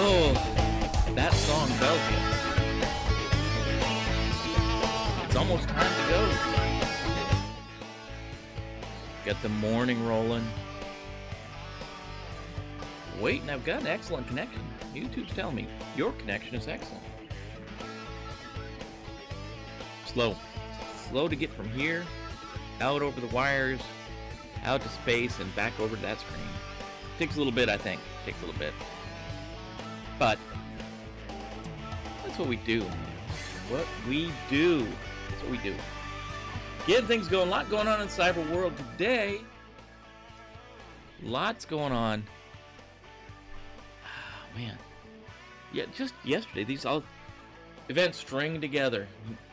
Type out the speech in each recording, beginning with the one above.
Oh, that song tells you. It's almost time to go. Got the morning rolling. Wait, and I've got an excellent connection. YouTube's telling me your connection is excellent. Slow. Slow to get from here, out over the wires, out to space, and back over to that screen. Takes a little bit, I think. Takes a little bit. But that's what we do. What we do. That's what we do. Getting things going. A lot going on in cyber world today. Lots going on. Oh, man. Yeah, just yesterday, these all events string together,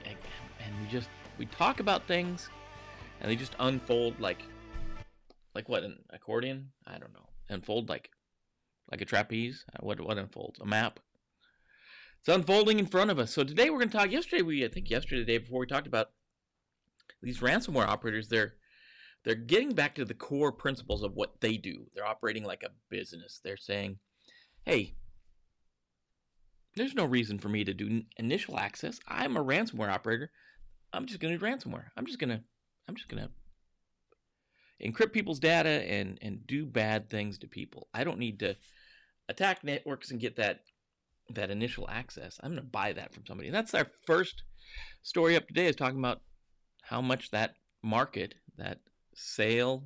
and we just we talk about things, and they just unfold like like what an accordion? I don't know. Unfold like like a trapeze. Uh, what what unfolds? A map. It's unfolding in front of us. So today we're going to talk. Yesterday we I think yesterday the day before we talked about these ransomware operators. They're they're getting back to the core principles of what they do. They're operating like a business. They're saying, "Hey, there's no reason for me to do initial access. I'm a ransomware operator. I'm just going to do ransomware. I'm just going to I'm just going to encrypt people's data and and do bad things to people. I don't need to attack networks and get that that initial access. I'm going to buy that from somebody. And that's our first story up today is talking about how much that market, that sale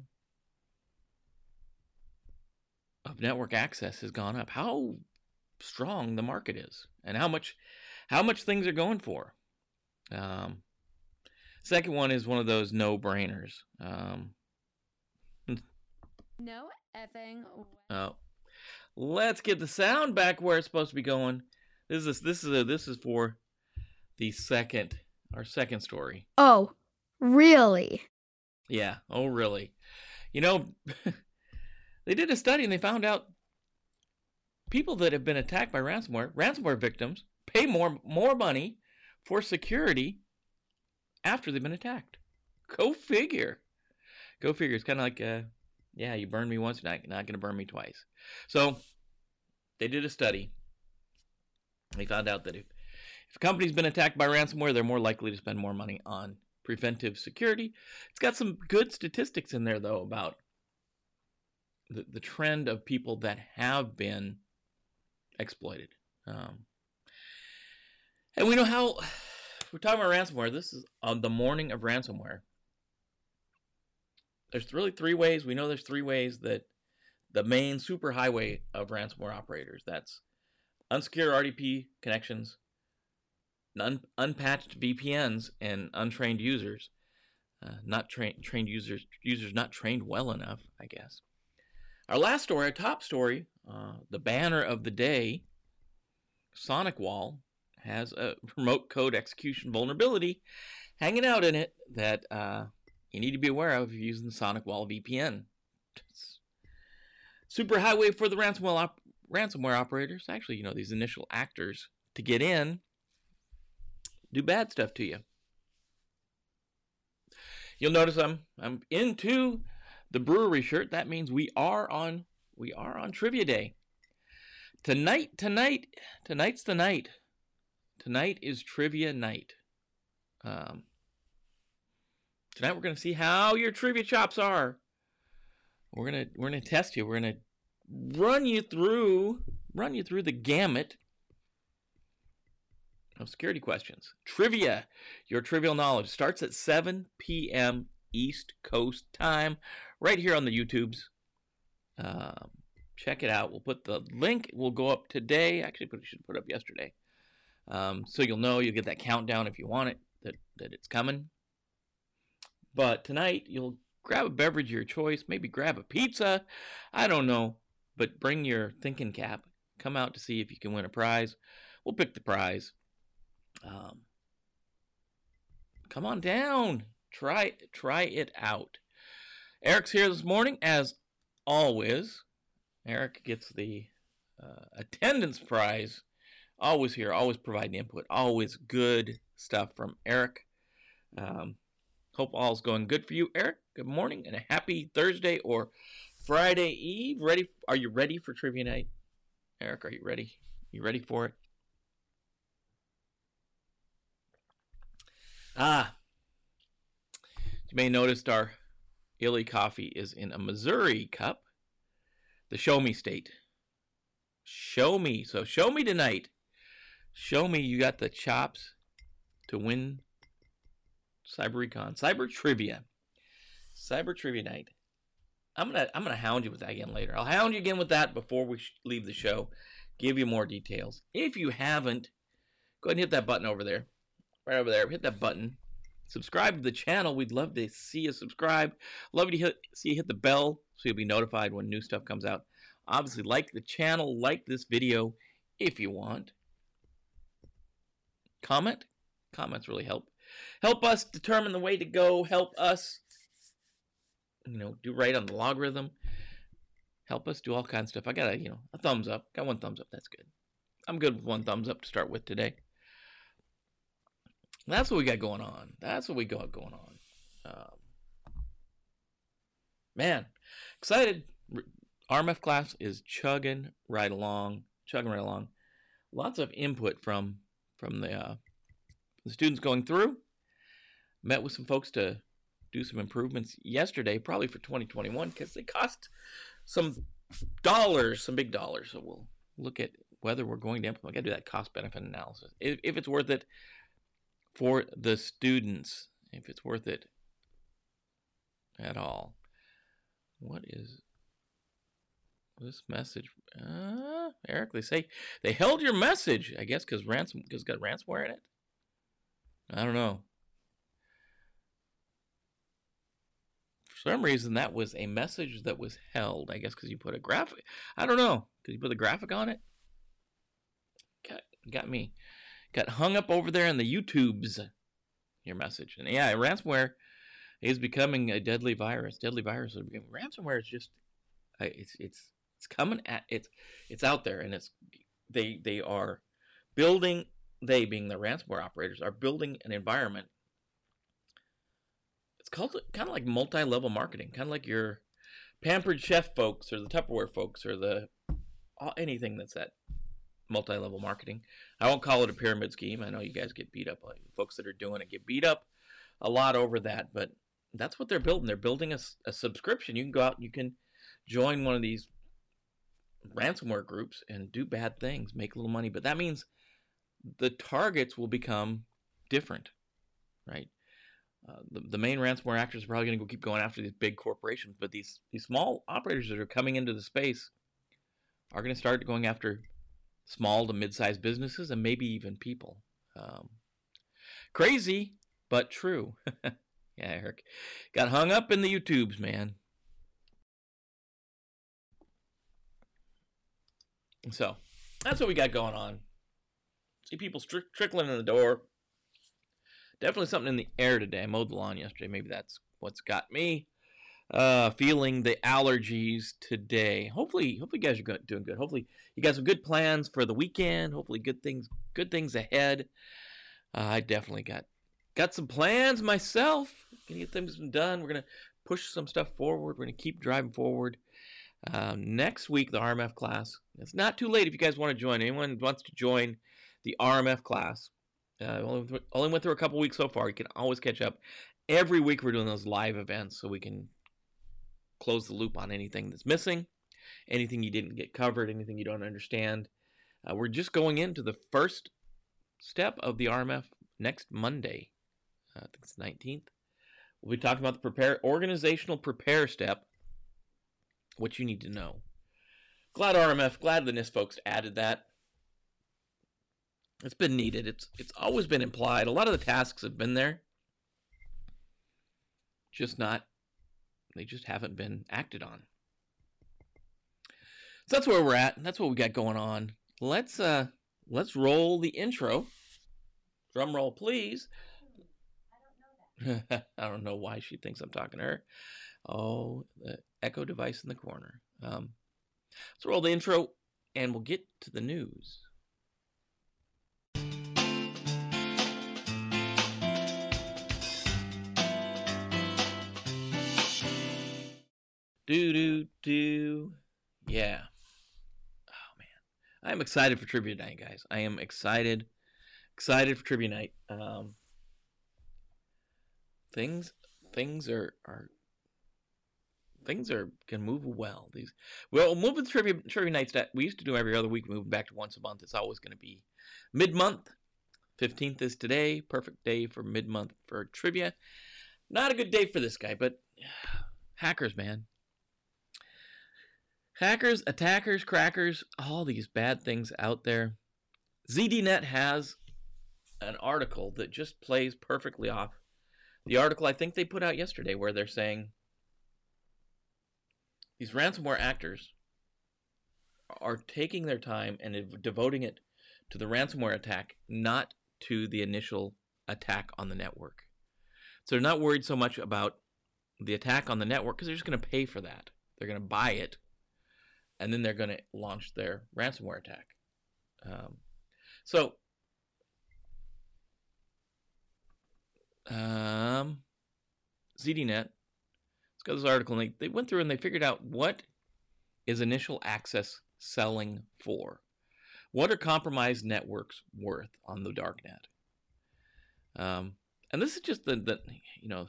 of network access has gone up. How strong the market is and how much how much things are going for. Um, second one is one of those no-brainers. Um, no effing. way. Oh, let's get the sound back where it's supposed to be going. This is this is a, this is for the second our second story. Oh, really? Yeah. Oh, really? You know, they did a study and they found out people that have been attacked by ransomware, ransomware victims, pay more more money for security after they've been attacked. Go figure. Go figure. It's kind of like, uh, yeah, you burned me once, not, not going to burn me twice. So they did a study. They found out that if, if a company's been attacked by ransomware, they're more likely to spend more money on preventive security. It's got some good statistics in there, though, about the, the trend of people that have been exploited. Um, and we know how we're talking about ransomware. This is on the morning of ransomware. There's really three ways. We know there's three ways that the main superhighway of ransomware operators. That's unsecured RDP connections, un- unpatched VPNs, and untrained users. Uh, not trained trained users users not trained well enough, I guess. Our last story, our top story, uh, the banner of the day, SonicWall has a remote code execution vulnerability hanging out in it that uh, you need to be aware of if you're using the SonicWall VPN. Super highway for the ransomware, op- ransomware operators. Actually, you know, these initial actors to get in do bad stuff to you. You'll notice I'm I'm into the brewery shirt. That means we are on we are on trivia day. Tonight, tonight, tonight's the night. Tonight is trivia night. Um, tonight we're gonna see how your trivia chops are. We're gonna we're gonna test you. We're gonna run you through run you through the gamut of security questions. Trivia. Your trivial knowledge starts at 7 p.m. East Coast time, right here on the YouTubes. Um, check it out. We'll put the link. We'll go up today. Actually, put should put up yesterday. Um, so you'll know you'll get that countdown if you want it that that it's coming. But tonight you'll grab a beverage of your choice, maybe grab a pizza. I don't know, but bring your thinking cap. Come out to see if you can win a prize. We'll pick the prize. Um, come on down. Try try it out. Eric's here this morning as always. Eric gets the uh, attendance prize. Always here, always providing input, always good stuff from Eric. Um, hope all's going good for you, Eric. Good morning and a happy Thursday or Friday Eve. Ready? Are you ready for trivia night? Eric, are you ready? You ready for it? Ah, you may noticed our Illy coffee is in a Missouri cup, the Show Me State. Show me. So show me tonight. Show me you got the chops to win CyberCon. Cyber Trivia. Cyber Trivia night. I'm gonna I'm gonna hound you with that again later. I'll hound you again with that before we leave the show. Give you more details. If you haven't, go ahead and hit that button over there, right over there. Hit that button. Subscribe to the channel. We'd love to see you subscribe. Love to hit, see you hit the bell so you'll be notified when new stuff comes out. Obviously, like the channel, like this video if you want. Comment. Comments really help. Help us determine the way to go. Help us, you know, do right on the logarithm. Help us do all kinds of stuff. I got a, you know, a thumbs up. Got one thumbs up. That's good. I'm good with one thumbs up to start with today. That's what we got going on. That's what we got going on. Um, man, excited. RMF class is chugging right along, chugging right along. Lots of input from from the uh, the students going through. Met with some folks to do some improvements yesterday, probably for 2021, because they cost some dollars, some big dollars. So we'll look at whether we're going to implement. I got to do that cost benefit analysis. If, if it's worth it for the students, if it's worth it at all. What is this message? Uh, Eric, they say they held your message. I guess because ransom because got ransomware in it. I don't know. For some reason, that was a message that was held. I guess because you put a graphic. I don't know because you put a graphic on it. Got got me. Got hung up over there in the YouTubes. Your message and yeah, ransomware is becoming a deadly virus. Deadly virus ransomware is just it's it's it's coming at it's it's out there and it's they they are building they being the ransomware operators are building an environment. It's called kind of like multi-level marketing kind of like your pampered chef folks or the tupperware folks or the anything that's that multi-level marketing. I won't call it a pyramid scheme. I know you guys get beat up like folks that are doing it get beat up a lot over that but that's what they're building. They're building a, a subscription. You can go out and you can join one of these ransomware groups and do bad things, make a little money. But that means the targets will become different, right? Uh, the, the main ransomware actors are probably going to keep going after these big corporations, but these these small operators that are coming into the space are going to start going after small to mid-sized businesses and maybe even people. Um, crazy, but true. yeah, Eric got hung up in the YouTubes, man. So that's what we got going on. See people trickling in the door. Definitely something in the air today. I mowed the lawn yesterday. Maybe that's what's got me uh, feeling the allergies today. Hopefully, hopefully you guys are doing good. Hopefully you got some good plans for the weekend. Hopefully good things, good things ahead. Uh, I definitely got got some plans myself. Gonna get things done. We're gonna push some stuff forward. We're gonna keep driving forward. Um, next week, the RMF class. It's not too late if you guys want to join. Anyone wants to join the RMF class? Uh, only, only went through a couple weeks so far. You can always catch up. Every week we're doing those live events so we can close the loop on anything that's missing, anything you didn't get covered, anything you don't understand. Uh, we're just going into the first step of the RMF next Monday. Uh, I think it's the 19th. We'll be talking about the prepare organizational prepare step what you need to know. Glad RMF, glad the NIST folks added that. It's been needed. It's it's always been implied. A lot of the tasks have been there. Just not they just haven't been acted on. So that's where we're at. That's what we got going on. Let's uh let's roll the intro. Drum roll, please. I don't know. I don't know why she thinks I'm talking to her. Oh, the echo device in the corner. Um, so roll the intro, and we'll get to the news. Do do do. Yeah. Oh man. I'm excited for trivia night, guys. I am excited, excited for trivia night. Um, things, things are are things are can move well. These well, move with trivia trivia nights that we used to do every other week. Moving back to once a month. It's always going to be mid month. Fifteenth is today. Perfect day for mid month for trivia. Not a good day for this guy, but hackers, man. Hackers, attackers, crackers, all these bad things out there. ZDNet has an article that just plays perfectly off the article I think they put out yesterday where they're saying these ransomware actors are taking their time and devoting it to the ransomware attack, not to the initial attack on the network. So they're not worried so much about the attack on the network because they're just going to pay for that. They're going to buy it, and then they're going to launch their ransomware attack. Um, so, um, ZDNet let's go to this article. And they, they went through and they figured out what is initial access selling for. What are compromised networks worth on the darknet? Um, and this is just the, the, you know,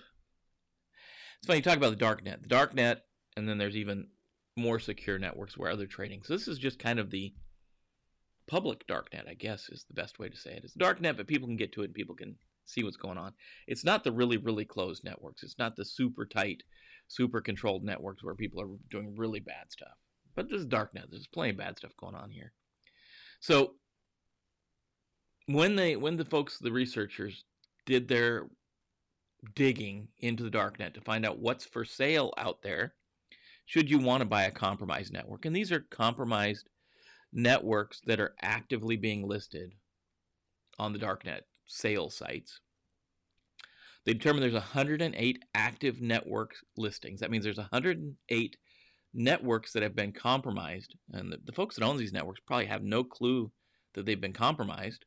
it's funny you talk about the darknet. The darknet, and then there's even more secure networks where other trading. So this is just kind of the public darknet, I guess, is the best way to say it. It's darknet, but people can get to it and people can see what's going on. It's not the really, really closed networks. It's not the super tight super controlled networks where people are doing really bad stuff. But this is darknet. There's plenty of bad stuff going on here. So when they when the folks, the researchers, did their digging into the darknet to find out what's for sale out there, should you want to buy a compromised network, and these are compromised networks that are actively being listed on the darknet sale sites they determined there's 108 active network listings. That means there's 108 networks that have been compromised, and the, the folks that own these networks probably have no clue that they've been compromised.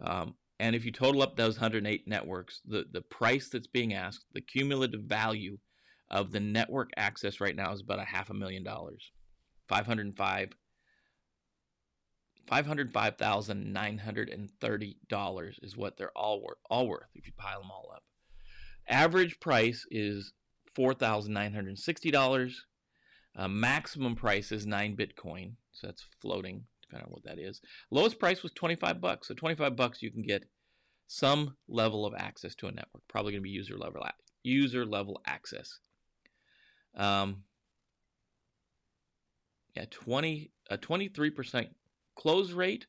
Um, and if you total up those 108 networks, the, the price that's being asked, the cumulative value of the network access right now is about a half a million dollars. 505 $505,930 is what they're all worth, all worth if you pile them all up. Average price is $4,960. Uh, maximum price is 9 Bitcoin, so that's floating, depending on what that is. Lowest price was 25 bucks. So 25 bucks you can get some level of access to a network. Probably going to be user level user level access. Um, yeah, 20 a 23% close rate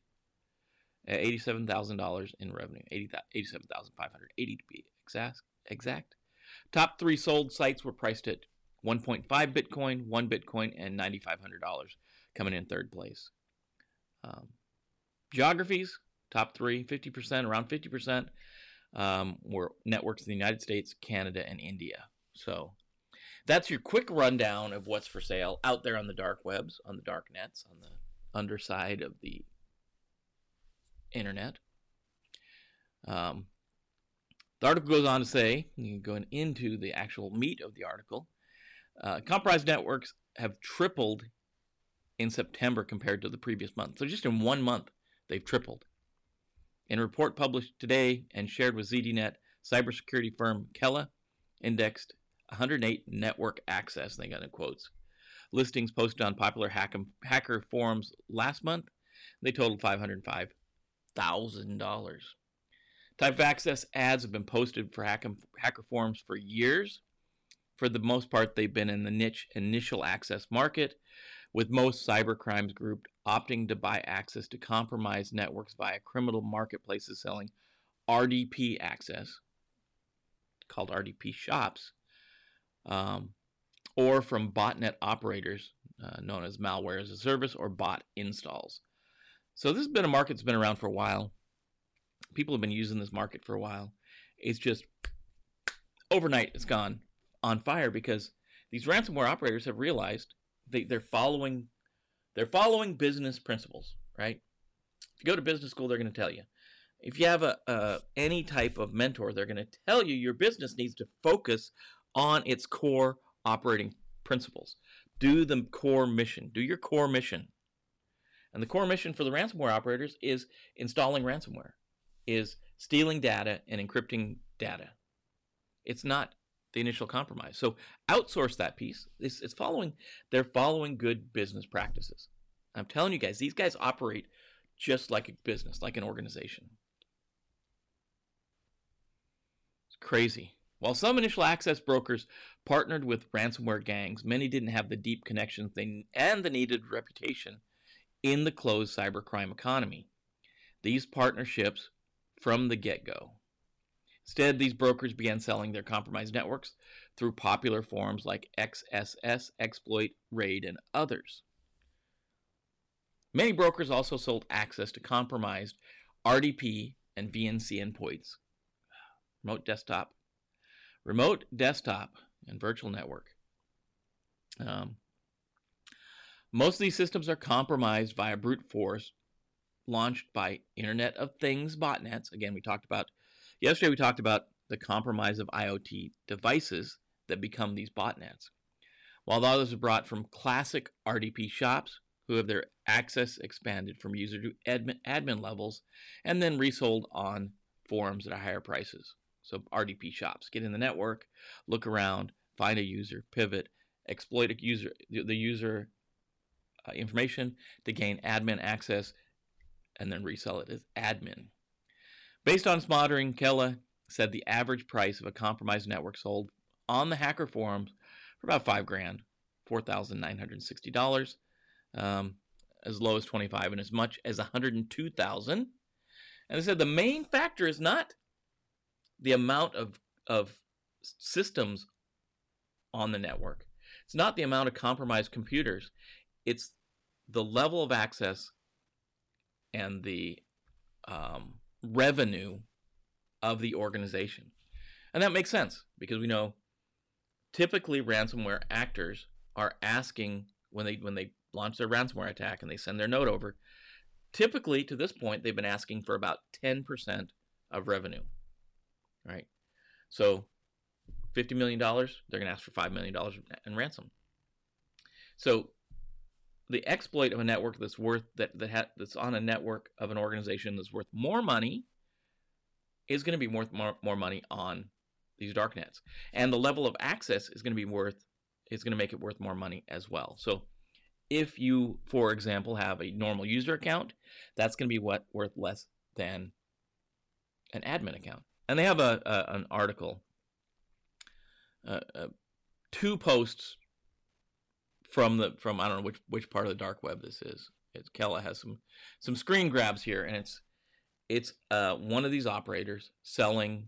at $87,000 in revenue, 87,580 to be exact. Exact. Top three sold sites were priced at 1.5 Bitcoin, 1 Bitcoin, and $9,500, coming in third place. Um, geographies, top three, 50%, around 50%, um, were networks in the United States, Canada, and India. So that's your quick rundown of what's for sale out there on the dark webs, on the dark nets, on the underside of the internet. Um, the article goes on to say, going into the actual meat of the article, uh, compromised networks have tripled in September compared to the previous month. So just in one month, they've tripled. In a report published today and shared with ZDNet, cybersecurity firm Kela indexed 108 network access, they got in quotes, listings posted on popular hack- hacker forums last month. They totaled $505,000. Type of access ads have been posted for hack- hacker forums for years. For the most part, they've been in the niche initial access market, with most cybercrimes group opting to buy access to compromised networks via criminal marketplaces selling RDP access, called RDP shops, um, or from botnet operators uh, known as malware as a service or bot installs. So this has been a market that's been around for a while. People have been using this market for a while. It's just overnight it's gone on fire because these ransomware operators have realized they, they're following they're following business principles, right? If you go to business school, they're going to tell you. If you have a, a any type of mentor, they're going to tell you your business needs to focus on its core operating principles. Do the core mission. Do your core mission. And the core mission for the ransomware operators is installing ransomware, is stealing data and encrypting data. It's not the initial compromise. So outsource that piece. It's, it's following, they're following good business practices. I'm telling you guys, these guys operate just like a business, like an organization. It's crazy. While some initial access brokers partnered with ransomware gangs, many didn't have the deep connections they, and the needed reputation in the closed cybercrime economy. These partnerships from the get go. Instead, these brokers began selling their compromised networks through popular forums like XSS, Exploit, Raid, and others. Many brokers also sold access to compromised RDP and VNC endpoints, remote desktop, remote desktop, and virtual network. Um, most of these systems are compromised via brute force launched by Internet of Things botnets. Again, we talked about yesterday we talked about the compromise of IoT devices that become these botnets. While others are brought from classic RDP shops who have their access expanded from user to admin, admin levels and then resold on forums at higher prices. So RDP shops get in the network, look around, find a user, pivot, exploit a user the user uh, information to gain admin access, and then resell it as admin. Based on its monitoring, Kela said the average price of a compromised network sold on the hacker forums for about five grand, four thousand nine hundred sixty dollars, um, as low as twenty five, and as much as one hundred and two thousand. And they said the main factor is not the amount of of systems on the network. It's not the amount of compromised computers. It's the level of access and the um, revenue of the organization. And that makes sense because we know typically ransomware actors are asking when they when they launch their ransomware attack and they send their note over, typically to this point they've been asking for about 10% of revenue. Right? So $50 million, they're going to ask for $5 million in ransom. So the exploit of a network that's worth that, that ha, that's on a network of an organization that's worth more money is going to be worth more, more money on these darknets and the level of access is going to be worth is going to make it worth more money as well so if you for example have a normal user account that's going to be what worth less than an admin account and they have a, a an article uh, uh, two posts from the from I don't know which which part of the dark web this is. It's Kela has some some screen grabs here, and it's it's uh, one of these operators selling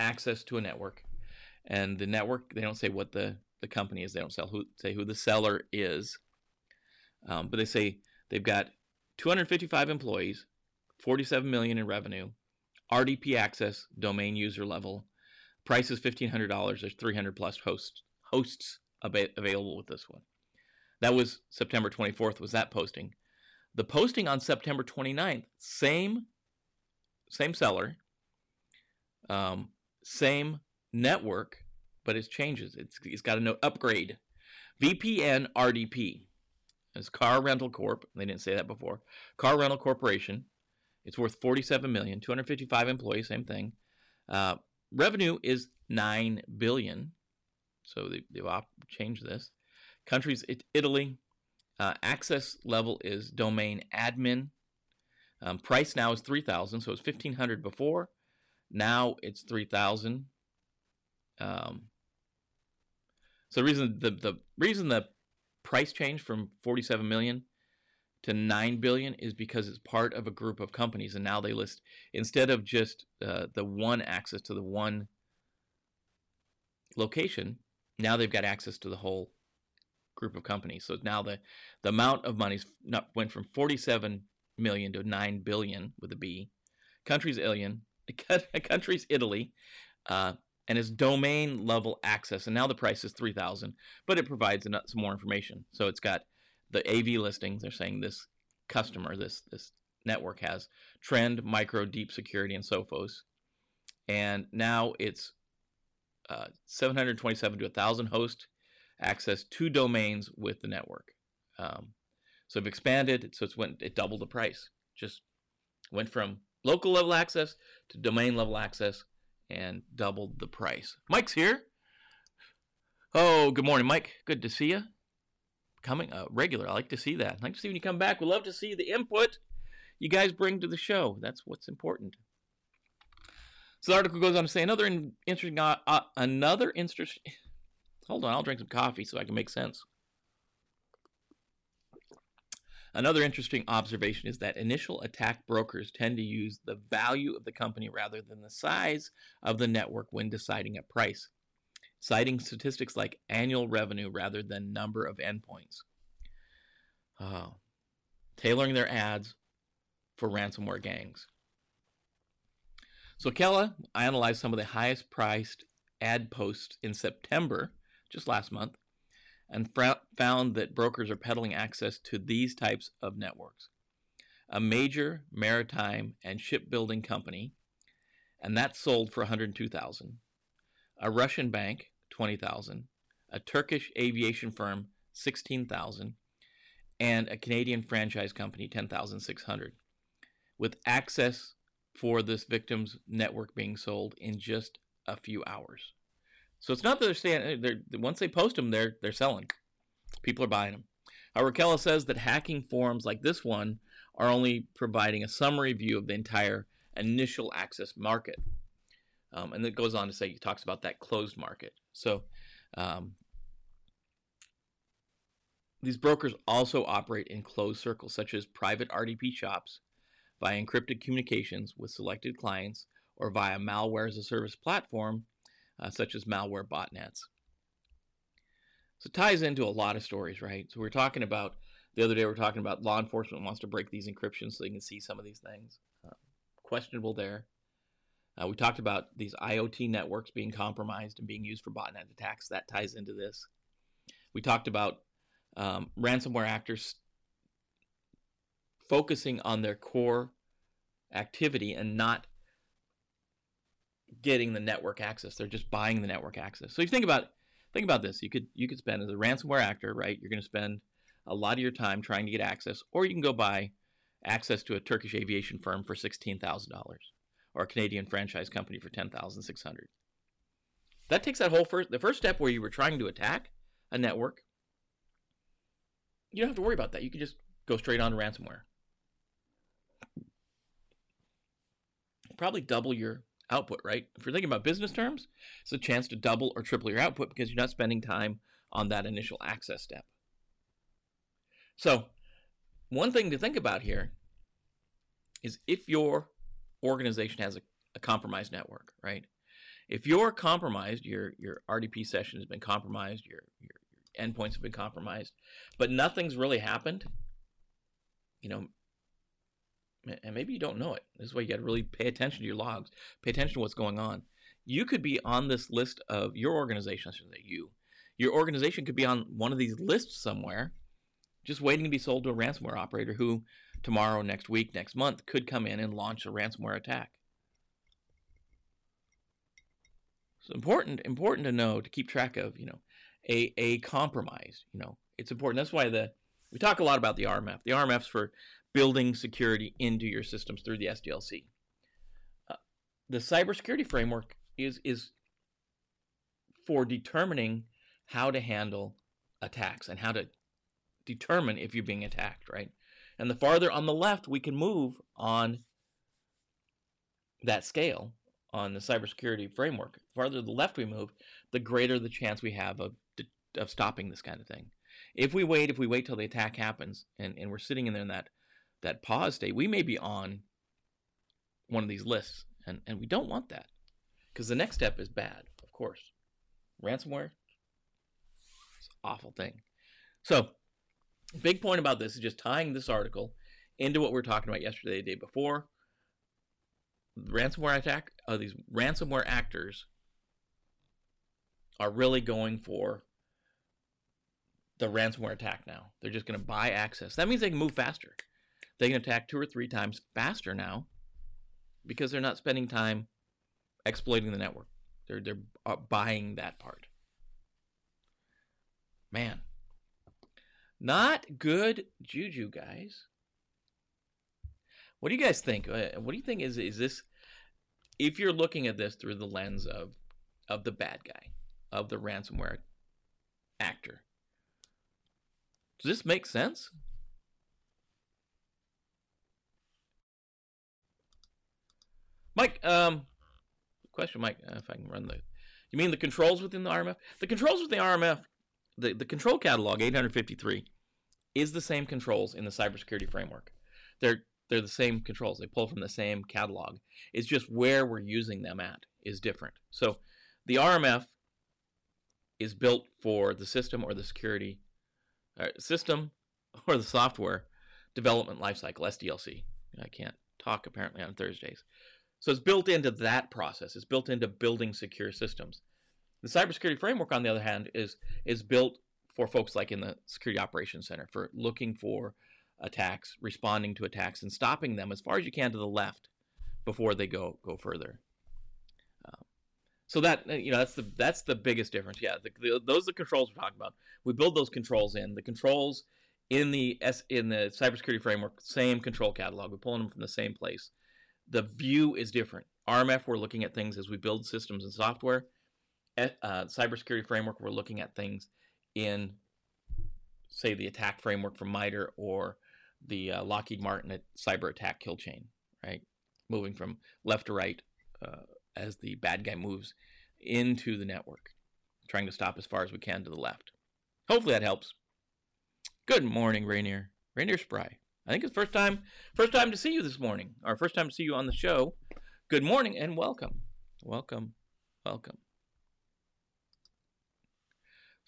access to a network, and the network they don't say what the the company is. They don't sell who say who the seller is, um, but they say they've got 255 employees, 47 million in revenue, RDP access, domain user level, price is $1,500. There's 300 plus hosts hosts available with this one. That was September 24th was that posting. The posting on September 29th, same same seller, um, same network, but it changes. It's, it's got a note upgrade. VPN RDP. It's Car Rental Corp. They didn't say that before. Car Rental Corporation. It's worth 47 million, 255 employees, same thing. Uh, revenue is 9 billion. So they, they've changed this. Countries, Italy. Uh, access level is domain admin. Um, price now is 3000 so it's 1500 before. Now it's 3000 um, So the reason the, the reason the price changed from 47 million to 9 billion is because it's part of a group of companies and now they list instead of just uh, the one access to the one location now they've got access to the whole group of companies. So now the the amount of money went from 47 million to 9 billion with a B. Country's alien, country's Italy, uh, and it's domain level access. And now the price is 3,000, but it provides some more information. So it's got the AV listings. They're saying this customer, this this network has Trend Micro, deep security, and Sophos. And now it's uh, 727 to 1,000 host access two domains with the network. Um, So I've expanded, so it's went it doubled the price. Just went from local level access to domain level access and doubled the price. Mike's here. Oh, good morning, Mike. Good to see you. Coming uh, regular. I like to see that. I like to see when you come back. We love to see the input you guys bring to the show. That's what's important. So the article goes on to say another in, interesting, uh, uh, another interesting. Hold on, I'll drink some coffee so I can make sense. Another interesting observation is that initial attack brokers tend to use the value of the company rather than the size of the network when deciding a price, citing statistics like annual revenue rather than number of endpoints. Oh. Tailoring their ads for ransomware gangs. So Kela analyzed some of the highest priced ad posts in September, just last month, and found that brokers are peddling access to these types of networks. A major maritime and shipbuilding company, and that sold for 102,000. A Russian bank, 20,000. A Turkish aviation firm, 16,000, and a Canadian franchise company, 10,600. With access for this victim's network being sold in just a few hours. So it's not that they're staying. Eh, they're once they post them, they're they're selling. People are buying them. However, Kela says that hacking forums like this one are only providing a summary view of the entire initial access market. Um, and it goes on to say, he talks about that closed market. So um, these brokers also operate in closed circles, such as private RDP shops via encrypted communications with selected clients or via malware as a service platform uh, such as malware botnets. So it ties into a lot of stories, right? So we are talking about the other day. We are talking about law enforcement wants to break these encryptions so they can see some of these things. Uh, questionable there. Uh, we talked about these IoT networks being compromised and being used for botnet attacks. That ties into this. We talked about um, ransomware actors focusing on their core activity and not getting the network access. They're just buying the network access. So you think about think about this, you could you could spend as a ransomware actor, right? You're going to spend a lot of your time trying to get access, or you can go buy access to a Turkish aviation firm for sixteen thousand dollars, or a Canadian franchise company for ten thousand six hundred. That takes that whole first the first step where you were trying to attack a network. You don't have to worry about that. You can just go straight on to ransomware. Probably double your output, right? If you're thinking about business terms, it's a chance to double or triple your output because you're not spending time on that initial access step. So, one thing to think about here is if your organization has a, a compromised network, right? If you're compromised, your your RDP session has been compromised, your, your endpoints have been compromised, but nothing's really happened. You know, and maybe you don't know it. This is why you got to really pay attention to your logs, pay attention to what's going on. You could be on this list of your organization, I should say you. Your organization could be on one of these lists somewhere, just waiting to be sold to a ransomware operator who tomorrow, next week, next month could come in and launch a ransomware attack. It's important important to know to keep track of, you know, a a compromise, you know. It's important. That's why the we talk a lot about the RMF. The RMF's for building security into your systems through the SDLC. Uh, the cybersecurity framework is is for determining how to handle attacks and how to determine if you're being attacked, right? And the farther on the left we can move on that scale on the cybersecurity framework, the farther to the left we move, the greater the chance we have of of stopping this kind of thing. If we wait, if we wait till the attack happens and, and we're sitting in there in that that pause state, we may be on one of these lists, and, and we don't want that because the next step is bad, of course. Ransomware, it's an awful thing. So, big point about this is just tying this article into what we were talking about yesterday, the day before. Ransomware attack, uh, these ransomware actors are really going for the ransomware attack now. They're just going to buy access. That means they can move faster. They can attack two or three times faster now because they're not spending time exploiting the network. They're they're uh, buying that part. Man, Not good juju, guys. What do you guys think? Uh, What do you think is is this? If you're looking at this through the lens of of the bad guy, of the ransomware actor, does this make sense? Mike, um, question, Mike, uh, if I can run the. You mean the controls within the RMF? The controls within the RMF, the, the control catalog 853 is the same controls in the cybersecurity framework. They're they're the same controls. They pull from the same catalog. It's just where we're using them at is different. So the RMF is built for the system or the security uh, system or the software development lifecycle SDLC. I can't talk apparently on Thursdays. So it's built into that process. It's built into building secure systems. The cybersecurity framework, on the other hand, is is built for folks like in the Security Operations Center for looking for attacks, responding to attacks, and stopping them as far as you can to the left before they go go further. Um, so that uh, you know that's the that's the biggest difference. Yeah, the, the, those are the controls we're talking about. We build those controls in the controls in the S in the cybersecurity framework. Same control catalog. We're pulling them from the same place. The view is different. RMF, we're looking at things as we build systems and software. Uh, cybersecurity framework, we're looking at things in, say, the attack framework from MITRE or the uh, Lockheed Martin cyber attack kill chain, right? Moving from left to right uh, as the bad guy moves into the network, trying to stop as far as we can to the left. Hopefully that helps. Good morning, Rainier. Rainier Spry. I think it's first time first time to see you this morning, or first time to see you on the show. Good morning and welcome. Welcome. Welcome.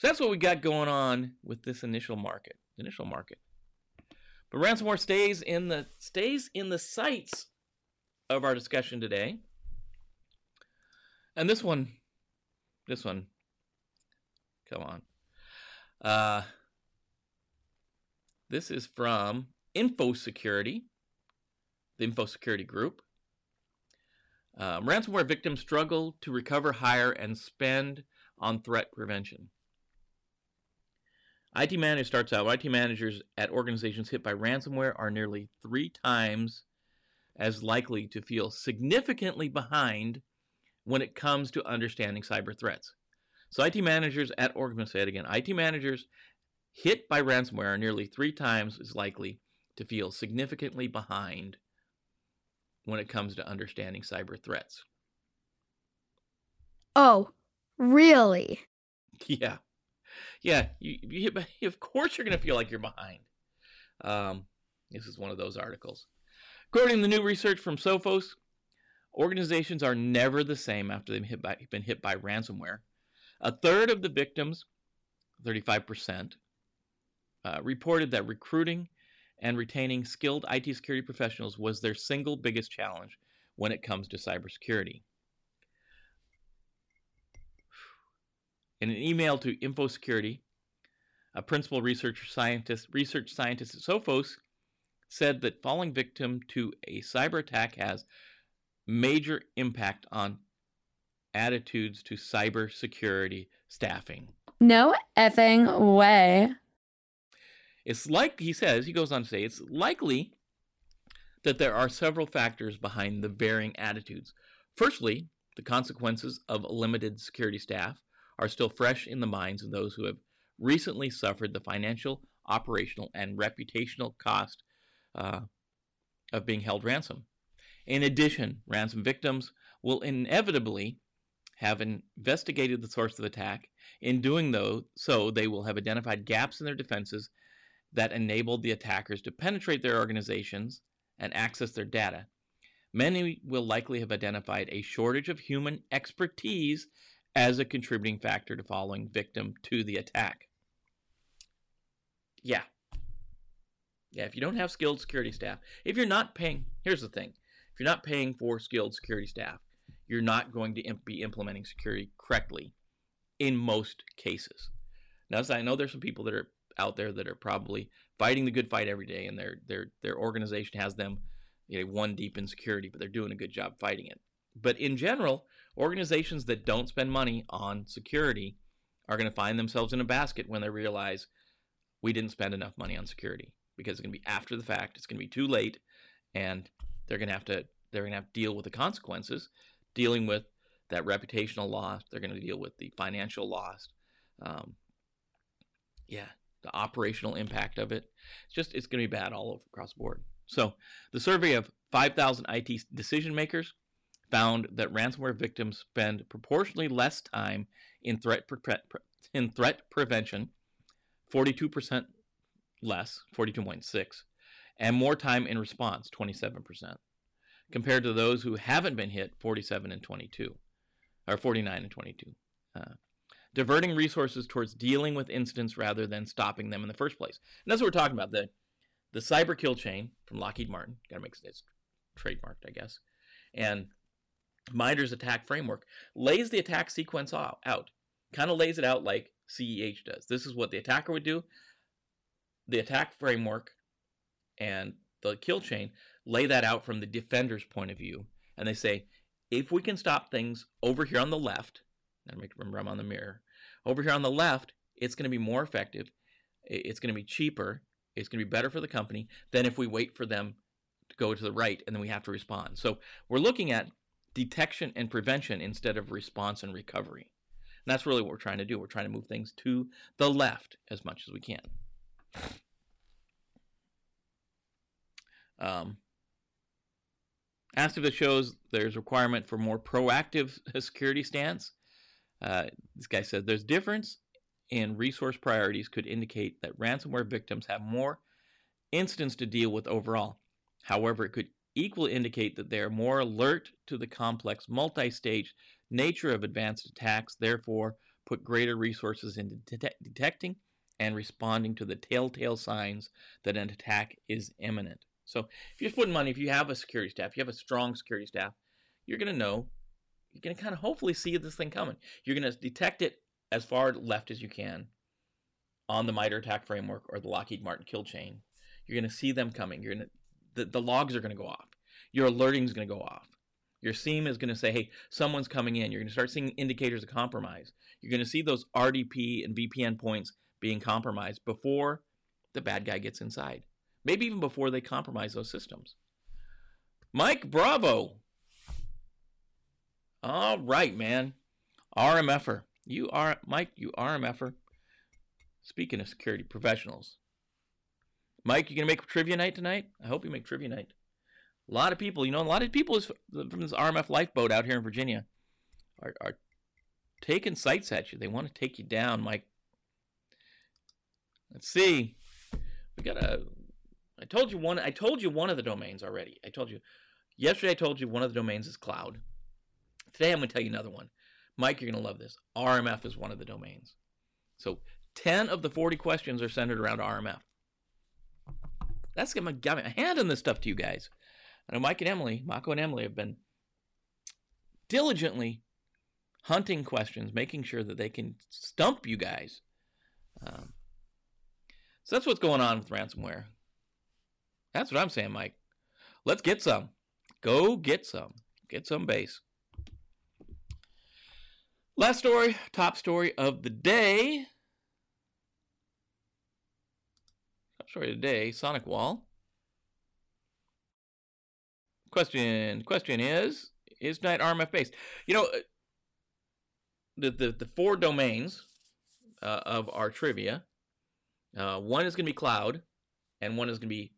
So that's what we got going on with this initial market. Initial market. But ransomware stays in the stays in the sights of our discussion today. And this one, this one, come on. Uh, this is from InfoSecurity, the InfoSecurity group. Um, ransomware victims struggle to recover, hire, and spend on threat prevention. IT manager starts out. IT managers at organizations hit by ransomware are nearly three times as likely to feel significantly behind when it comes to understanding cyber threats. So IT managers at organizations, say it again, IT managers hit by ransomware are nearly three times as likely to feel significantly behind when it comes to understanding cyber threats. Oh, really? Yeah. Yeah, you, you of course you're going to feel like you're behind. Um, this is one of those articles. According to the new research from Sophos, organizations are never the same after they've hit by, been hit by ransomware. A third of the victims, 35%, uh, reported that recruiting and retaining skilled IT security professionals was their single biggest challenge when it comes to cybersecurity. In an email to InfoSecurity, a principal research scientist, research scientist at Sophos said that falling victim to a cyber attack has major impact on attitudes to cybersecurity staffing. No effing way. It's like he says, he goes on to say, it's likely that there are several factors behind the varying attitudes. Firstly, the consequences of limited security staff are still fresh in the minds of those who have recently suffered the financial, operational, and reputational cost uh, of being held ransom. In addition, ransom victims will inevitably have investigated the source of attack. In doing so, they will have identified gaps in their defenses that enabled the attackers to penetrate their organizations and access their data. Many will likely have identified a shortage of human expertise as a contributing factor to falling victim to the attack. Yeah. Yeah, if you don't have skilled security staff, if you're not paying, here's the thing if you're not paying for skilled security staff, you're not going to be implementing security correctly in most cases. Now, I know there's some people that are out there that are probably fighting the good fight every day, and their their their organization has them you know, one deep in security, but they're doing a good job fighting it. But in general, organizations that don't spend money on security are going to find themselves in a basket when they realize we didn't spend enough money on security because it's going to be after the fact. It's going to be too late, and they're going to have to they're going to have to deal with the consequences, dealing with that reputational loss. They're going to deal with the financial loss. Um, yeah, the operational impact of it. It's just it's going to be bad all over across the board. So the survey of 5,000 IT decision makers found that ransomware victims spend proportionally less time in threat pre- in threat prevention, 42% less, 42.6, and more time in response, 27%, compared to those who haven't been hit, 47 and 22, or 49 and 22. Uh, diverting resources towards dealing with incidents rather than stopping them in the first place. And that's what we're talking about. The the cyber kill chain from Lockheed Martin, gotta make it trademarked, I guess. And MITRE's ATT&CK framework lays the attack sequence out, kind of lays it out like CEH does. This is what the attacker would do. The attack framework and the kill chain lay that out from the defender's point of view. And they say, if we can stop things over here on the left, remember I'm on the mirror, over here on the left, it's going to be more effective. It's going to be cheaper. It's going to be better for the company than if we wait for them to go to the right and then we have to respond. So we're looking at detection and prevention instead of response and recovery. And that's really what we're trying to do. We're trying to move things to the left as much as we can. Um, asked if it shows there's requirement for more proactive security stance. Uh, this guy said there's difference in resource priorities could indicate that ransomware victims have more incidents to deal with overall. However, it could equally indicate that they are more alert to the complex multi-stage nature of advanced attacks, therefore put greater resources into det- detecting and responding to the telltale signs that an attack is imminent. So if you're putting money, if you have a security staff, you have a strong security staff, you're going to know, you're going to kind of hopefully see this thing coming. You're going to detect it as far left as you can on the MITRE ATT&CK framework or the Lockheed Martin kill chain. You're going to see them coming. You're going to the, the logs are going to go off. Your alerting is going to go off. Your SIEM is going to say, hey, someone's coming in. You're going to start seeing indicators of compromise. You're going to see those RDP and VPN points being compromised before the bad guy gets inside. Maybe even before they compromise those systems. Mike, bravo. All right, man. RMFer. You are, Mike, you RMFer. Speaking of security professionals, Mike, you gonna make trivia night tonight? I hope you make trivia night. A lot of people, you know, a lot of people from this RMF lifeboat out here in Virginia are, are taking sights at you. They want to take you down, Mike. Let's see. We got a. I told you one. I told you one of the domains already. I told you yesterday. I told you one of the domains is cloud. Today I'm to tell you another one. Mike, you're to love this. RMF is one of the domains. So 10 of the 40 questions are centered around RMF. That's got got me a hand in this stuff to you guys. I know Mike and Emily, Mako and Emily have been diligently hunting questions, making sure that they can stump you guys. Um, so that's what's going on with ransomware. That's what I'm saying, Mike. Let's get some. Go get some. Get some base. Last story, top story of the day. Top story today, SonicWall. Question question is is tonight RMF based? You know, the the, the four domains uh, of our trivia. Uh, one is going to be cloud, and one is going to be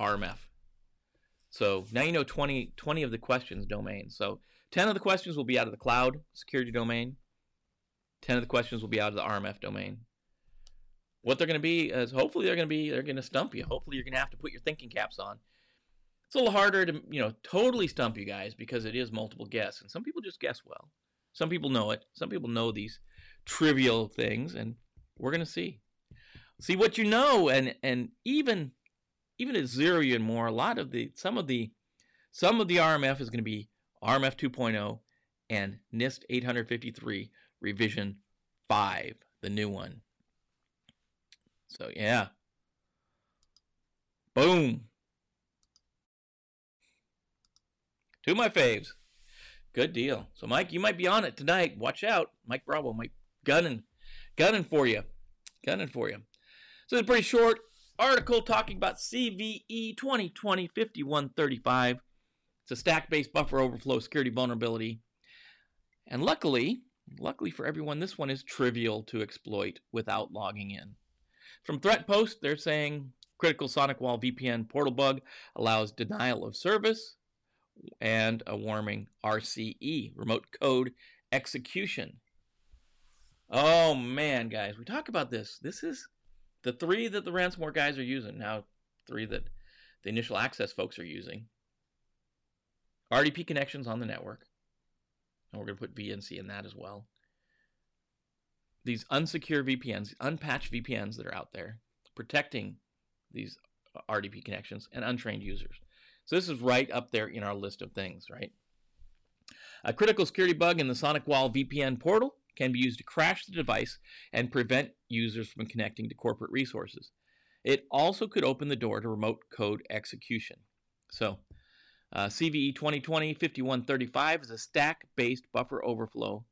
RMF. So now you know 20, 20 of the questions domains. So 10 of the questions will be out of the cloud security domain. 10 of the questions will be out of the RMF domain. What they're going to be is hopefully they're going to be they're going to stump you. Hopefully you're going to have to put your thinking caps on. It's a little harder to you know totally stump you guys because it is multiple guess and some people just guess well. Some people know it. Some people know these trivial things and we're going to see. See what you know and and even even at zero you and more a lot of the some of the some of the rmf is going to be rmf 2.0 and nist 853 revision 5 the new one so yeah boom of my faves. Good deal. So, Mike, you might be on it tonight. Watch out. Mike Bravo, Mike gunning, gunning for you. Gunning for you. So it's a pretty short article talking about CVE 2020 5135. It's a stack-based buffer overflow security vulnerability. And luckily, luckily for everyone, this one is trivial to exploit without logging in. From Threatpost, they're saying critical SonicWall VPN portal bug allows denial of service and a worming RCE, remote code execution. Oh man, guys, we talk about this. This is the three that the ransomware guys are using now, three that the initial access folks are using. RDP connections on the network. And we're going to put VNC in that as well. These unsecure VPNs, unpatched VPNs that are out there, protecting these RDP connections and untrained users. So this is right up there in our list of things, right? A critical security bug in the SonicWall VPN portal can be used to crash the device and prevent users from connecting to corporate resources. It also could open the door to remote code execution. So, uh, CVE 2020 5135 is a stack based buffer overflow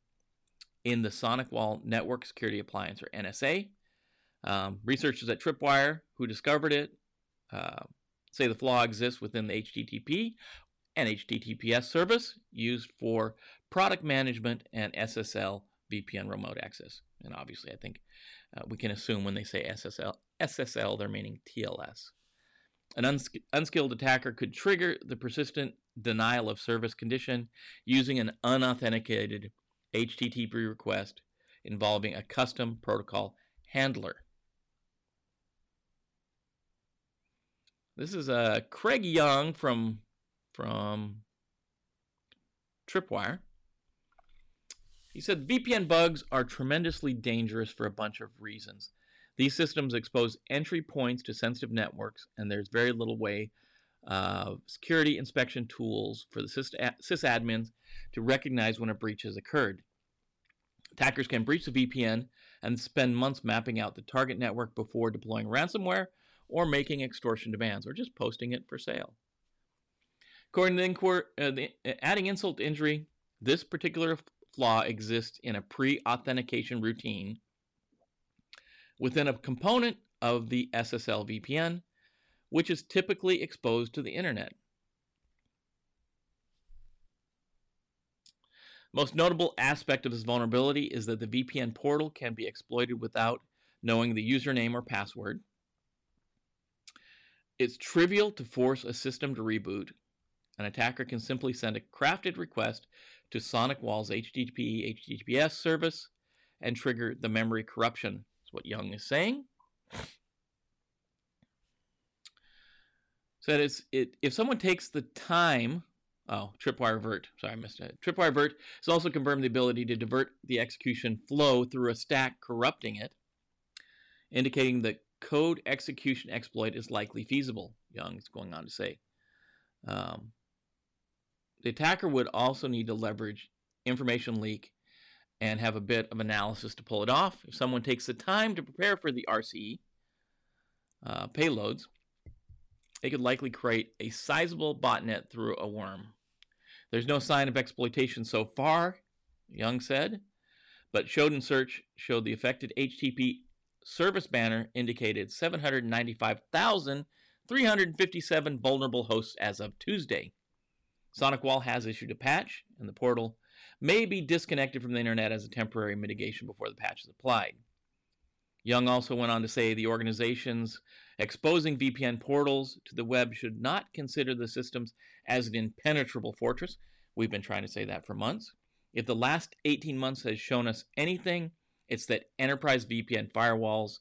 in the SonicWall Network Security Appliance, or NSA. Um, researchers at Tripwire who discovered it uh, say the flaw exists within the HTTP and HTTPS service used for product management and SSL VPN remote access. And obviously, I think uh, we can assume when they say SSL, SSL, they're meaning TLS. An uns- unskilled attacker could trigger the persistent denial of service condition using an unauthenticated HTTP request involving a custom protocol handler. This is uh, Craig Young from from Tripwire. He said VPN bugs are tremendously dangerous for a bunch of reasons. These systems expose entry points to sensitive networks, and there's very little way of security inspection tools for the sysadmins to recognize when a breach has occurred. Attackers can breach the VPN and spend months mapping out the target network before deploying ransomware or making extortion demands or just posting it for sale. According to the, inquir- uh, the uh, adding insult to injury, this particular flaw exists in a pre-authentication routine within a component of the SSL VPN, which is typically exposed to the internet. Most notable aspect of this vulnerability is that the VPN portal can be exploited without knowing the username or password. It's trivial to force a system to reboot. An attacker can simply send a crafted request to SonicWall's HTTP HTTPS service and trigger the memory corruption. That's what Young is saying. So that is it if someone takes the time oh tripwire vert sorry i missed it tripwire vert has also confirmed the ability to divert the execution flow through a stack corrupting it indicating that code execution exploit is likely feasible, Young is going on to say. Um, the attacker would also need to leverage information leak and have a bit of analysis to pull it off. If someone takes the time to prepare for the RCE uh, payloads, they could likely create a sizable botnet through a worm. There's no sign of exploitation so far, Young said, but Shodan search showed the affected HTTP service banner indicated 795,357 vulnerable hosts as of Tuesday. SonicWall has issued a patch, and the portal may be disconnected from the internet as a temporary mitigation before the patch is applied. Young also went on to say the organizations exposing VPN portals to the web should not consider the systems as an impenetrable fortress. We've been trying to say that for months. If the last 18 months has shown us anything, it's that enterprise VPN firewalls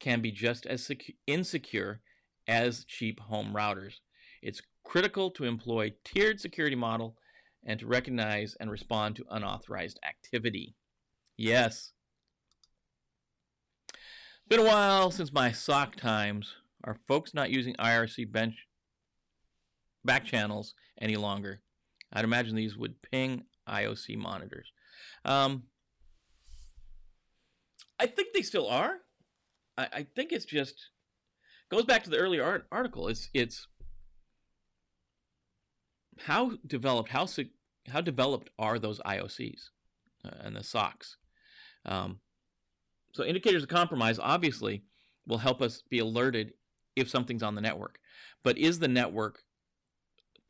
can be just as secu- insecure as cheap home routers. It's critical to employ tiered security model and to recognize and respond to unauthorized activity. Yes. Been a while since my SOC times. Are folks not using IRC bench back channels any longer? I'd imagine these would ping IOC monitors. Um, I think they still are. I, I think it's just goes back to the earlier art, article. It's it's how developed how how developed are those IOCs uh, and the SOCs. Um, so indicators of compromise. Obviously, will help us be alerted if something's on the network. But is the network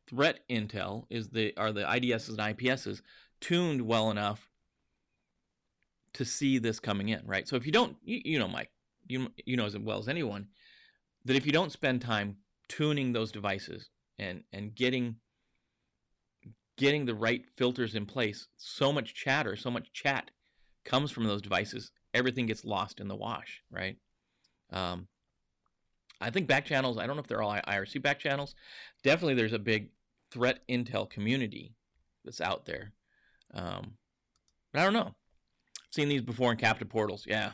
threat intel is the are the IDSs and IPSs tuned well enough to see this coming in, right? So if you don't, you, you know, Mike, you you know as well as anyone that if you don't spend time tuning those devices and and getting getting the right filters in place, so much chatter, so much chat comes from those devices, everything gets lost in the wash, right? Um, I think back channels, I don't know if they're all IRC back channels. Definitely there's a big threat intel community that's out there. Um, I don't know. I've seen these before in captive portals. Yeah.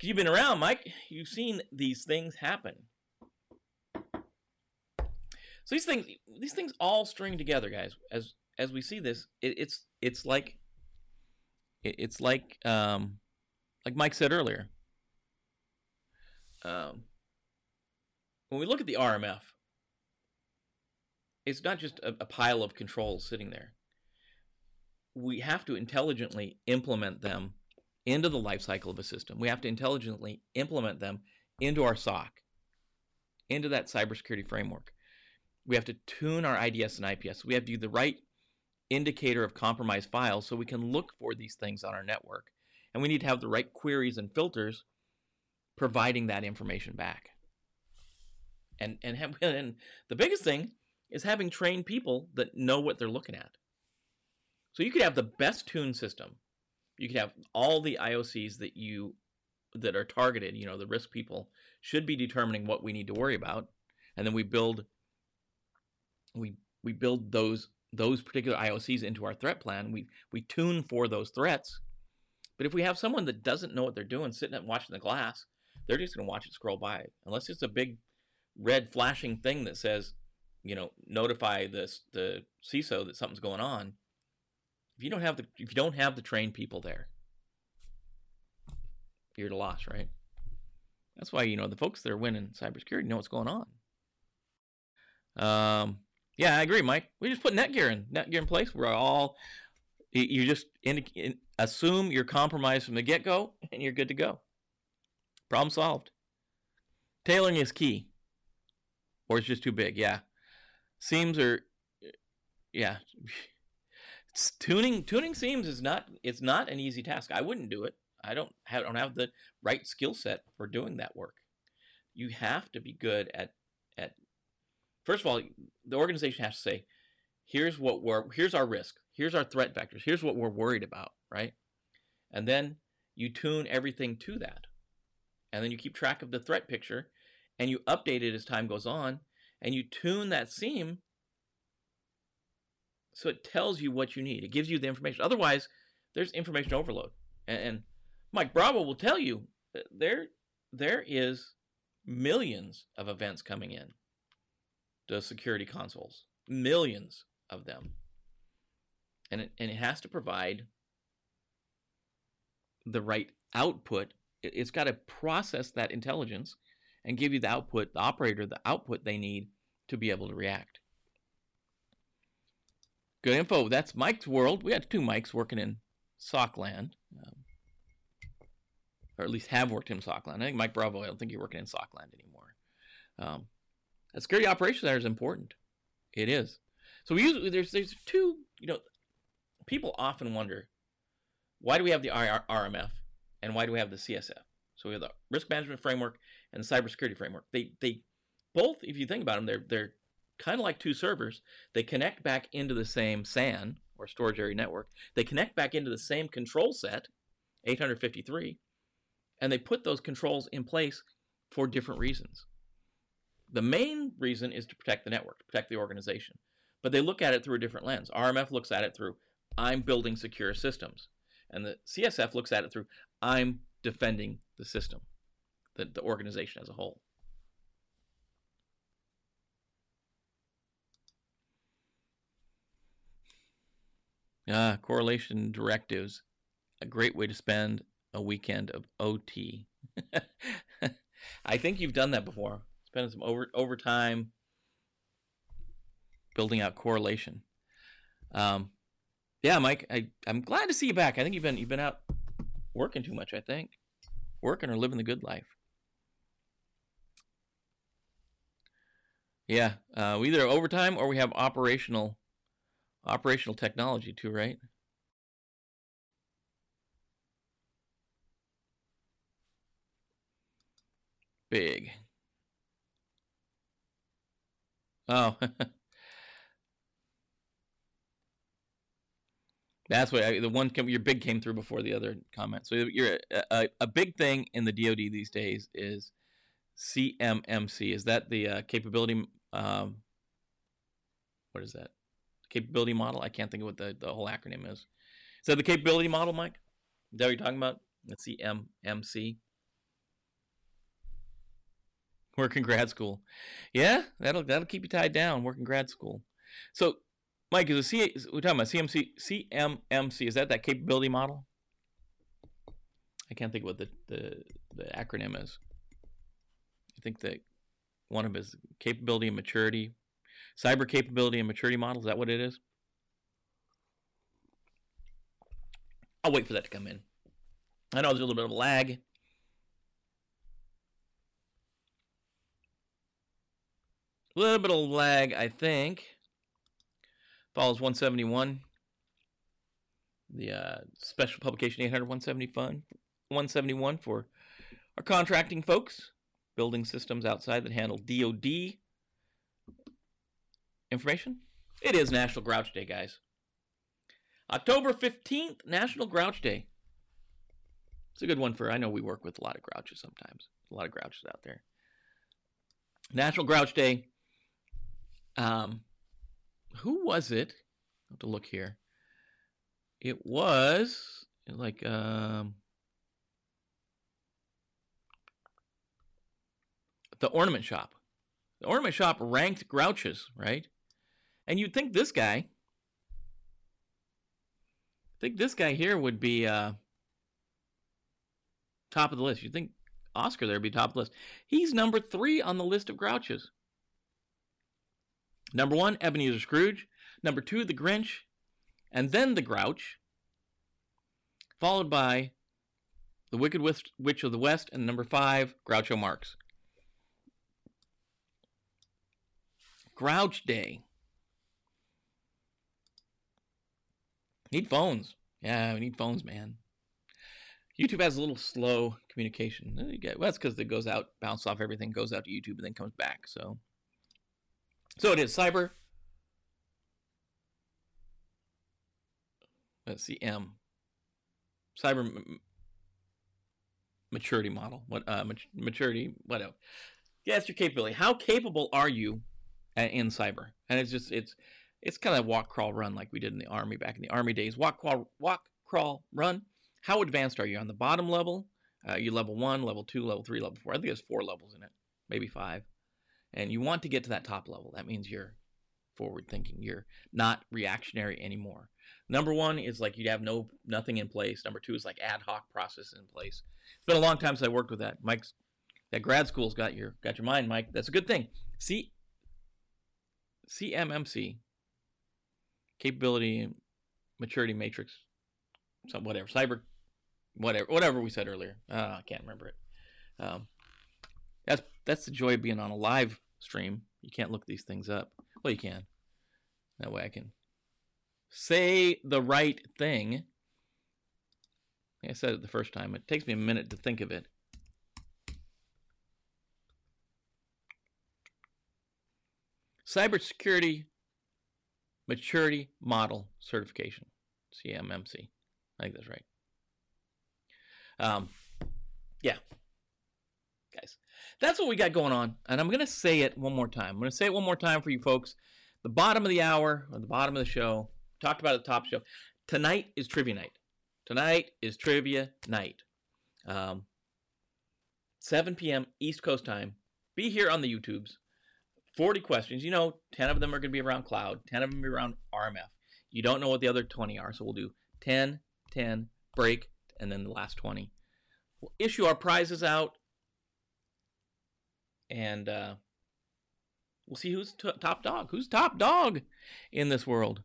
You've been around, Mike. You've seen these things happen. So these things, these things all string together, guys. As as we see this, it, it's it's like it's like um, like Mike said earlier. Um, when we look at the RMF, it's not just a, a pile of controls sitting there. We have to intelligently implement them into the life cycle of a system. We have to intelligently implement them into our SOC, into that cybersecurity framework. We have to tune our IDS and IPS. We have to do the right indicator of compromised files so we can look for these things on our network. And we need to have the right queries and filters providing that information back. And and have, and the biggest thing is having trained people that know what they're looking at. So you could have the best tuned system. You could have all the IOCs that you that are targeted, you know, the risk people should be determining what we need to worry about. And then we build we we build those those particular IOCs into our threat plan. We we tune for those threats. But if we have someone that doesn't know what they're doing, sitting and watching the glass, they're just going to watch it scroll by. Unless it's a big red flashing thing that says, you know, notify the the CISO that something's going on. If you don't have the if you don't have the trained people there, you're at a loss, right? That's why you know the folks that are winning cybersecurity know what's going on. Um, yeah, I agree, Mike. We just put Netgear in Netgear in place. We're all you just in, assume you're compromised from the get go, and you're good to go. Problem solved. Tailoring is key, or it's just too big. Yeah, SIEMs are. Yeah, it's tuning tuning SIEMs is not it's not an easy task. I wouldn't do it. I don't have, don't have the right skill set for doing that work. You have to be good at at First of all, the organization has to say, here's what we're here's our risk, here's our threat vectors, here's what we're worried about, right? And then you tune everything to that. And then you keep track of the threat picture and you update it as time goes on and you tune that SIEM so it tells you what you need. It gives you the information. Otherwise, there's information overload. And, and Mike Bravo will tell you there there is millions of events coming in the security consoles, millions of them. And it, and it has to provide the right output. It's got to process that intelligence and give you the output, the operator, the output they need to be able to react. Good info. That's Mike's world. We had two Mikes working in Sockland, um, or at least have worked in Sockland. I think Mike Bravo. I don't think you're working in Sockland anymore. Um, a security operation center is important. It is. So we use there's there's two. You know, people often wonder why do we have the RMF and why do we have the CSF? So we have the risk management framework and the cybersecurity framework. They they both, if you think about them, they're they're kind of like two servers. They connect back into the same SAN or storage area network. They connect back into the same control set, 853, and they put those controls in place for different reasons. The main reason is to protect the network, to protect the organization. But they look at it through a different lens. RMF looks at it through I'm building secure systems. And the CSF looks at it through I'm defending the system, the, the organization as a whole. Ah, correlation directives, a great way to spend a weekend of OT. I think you've done that before spending some over overtime building out correlation. Um, yeah, Mike, I, I'm glad to see you back. I think you've been you've been out working too much. I think working or living the good life. Yeah, uh, we either overtime or we have operational operational technology too, right? Big. Oh. That's what the one your big came through before the other comment. So you're a, a, a, big thing in the DoD these days is CMMC. Is that the uh, capability? Um, what is that? Capability model? I can't think of what the, the whole acronym is. Is that the capability model, Mike? Is that what you're talking about? The CMMC. Working grad school. Yeah, that'll that'll keep you tied down. Working grad school. So Mike, is a C we're talking about CMC CMMC, is that that capability model? I can't think what the, the, the acronym is. I think that one of his capability and maturity, cyber capability and maturity model, is that what it is? I'll wait for that to come in. I know there's a little bit of a lag. A little bit of lag, I think follows 171. The uh, special publication 800 170 fund 171 for our contracting folks, building systems outside that handle DoD information. It is National Grouch Day, guys. October 15th, National Grouch Day. It's a good one for, I know we work with a lot of grouches sometimes. A lot of grouches out there. National Grouch Day. Um, who was it? I have to look here. It was like um the ornament shop. The ornament shop ranked grouches, right? And you'd think this guy, I think this guy here would be uh, top of the list. You'd think Oscar there would be top of the list. He's number three on the list of grouches. Number one, Ebenezer Scrooge. Number two, The Grinch. And then The Grouch. Followed by The Wicked Witch of the West. And number five, Groucho Marx. Grouch Day. Need phones. Yeah, we need phones, man. YouTube has a little slow communication. Well, that's because it goes out, bounces off everything, goes out to YouTube, and then comes back. So so it is cyber. Let's see, M. Cyber maturity model. What uh, maturity? Whatever. Yeah, it's your capability. How capable are you in cyber? And it's just it's it's kind of walk, crawl, run like we did in the army back in the army days. Walk, crawl, walk, crawl, run. How advanced are you on the bottom level? Uh, you level one, level two, level three, level four. I think there's four levels in it, maybe five and you want to get to that top level. That means you're forward thinking. You're not reactionary anymore. Number one is like you have no nothing in place. Number two is like ad hoc process in place. It's been a long time since I worked with that. Mike's that grad school's got your got your mind, Mike. That's a good thing. C CMMC capability maturity matrix, some whatever cyber, whatever whatever we said earlier. Uh, I can't remember it. Um, that's that's the joy of being on a live stream. You can't look these things up. Well, you can. That way I can say the right thing. I said it the first time. It takes me a minute to think of it. Cybersecurity Maturity Model Certification, CMMC. I think that's right. Um, yeah. That's what we got going on. And I'm going to say it one more time. I'm going to say it one more time for you folks. The bottom of the hour, or the bottom of the show, talked about at the top show. Tonight is trivia night. Tonight is trivia night. Um, 7 p.m. East Coast time. Be here on the YouTubes. 40 questions. You know, 10 of them are going to be around cloud, 10 of them are around RMF. You don't know what the other 20 are, so we'll do 10, 10, break, and then the last 20. We'll issue our prizes out and uh, we'll see who's t- top dog. Who's top dog in this world?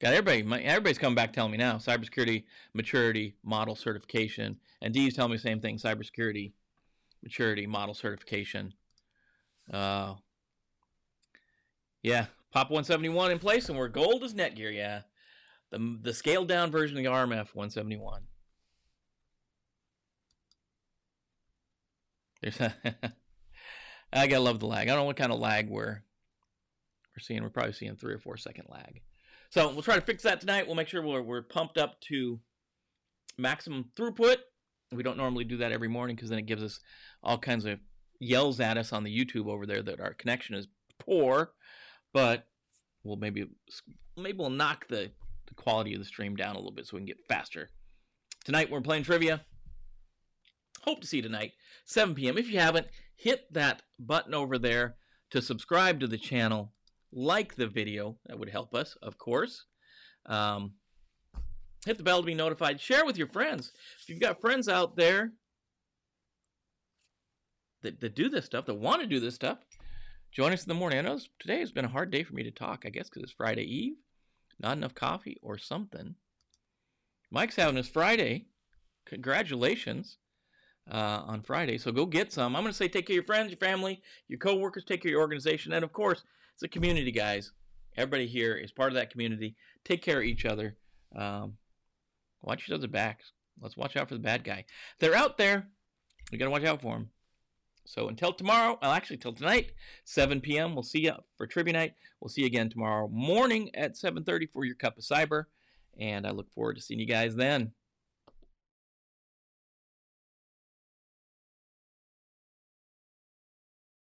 Got everybody. My, everybody's coming back telling me now. Cybersecurity maturity model certification, and D's telling me the same thing. Cybersecurity maturity model certification. Uh, yeah, Pop 171 in place, and we're gold as Netgear. Yeah, the the scaled down version of the RMF 171. I gotta love the lag. I don't know what kind of lag we're we're seeing. We're probably seeing three or four second lag. So we'll try to fix that tonight. We'll make sure we're, we're pumped up to maximum throughput. We don't normally do that every morning because then it gives us all kinds of yells at us on the YouTube over there that our connection is poor. But we'll maybe maybe we'll knock the, the quality of the stream down a little bit so we can get faster. Tonight we're playing trivia. Hope to see you tonight, 7 p.m. If you haven't, hit that button over there to subscribe to the channel. Like the video, that would help us, of course. Um, hit the bell to be notified. Share with your friends. If you've got friends out there that, that do this stuff, that want to do this stuff, join us in the morning. I know today has been a hard day for me to talk, I guess because it's Friday Eve. Not enough coffee or something. Mike's having his Friday. Congratulations uh, on Friday. So go get some. I'm going to say take care of your friends, your family, your coworkers, take care of your organization, and of course, it's a community, guys. Everybody here is part of that community. Take care of each other. Um, watch each other's backs. Let's watch out for the bad guy. They're out there. We got to watch out for them. So until tomorrow, well, actually, till tonight, 7 p.m., we'll see you for trivia night. We'll see you again tomorrow morning at 7.30 for your cup of cyber. And I look forward to seeing you guys then.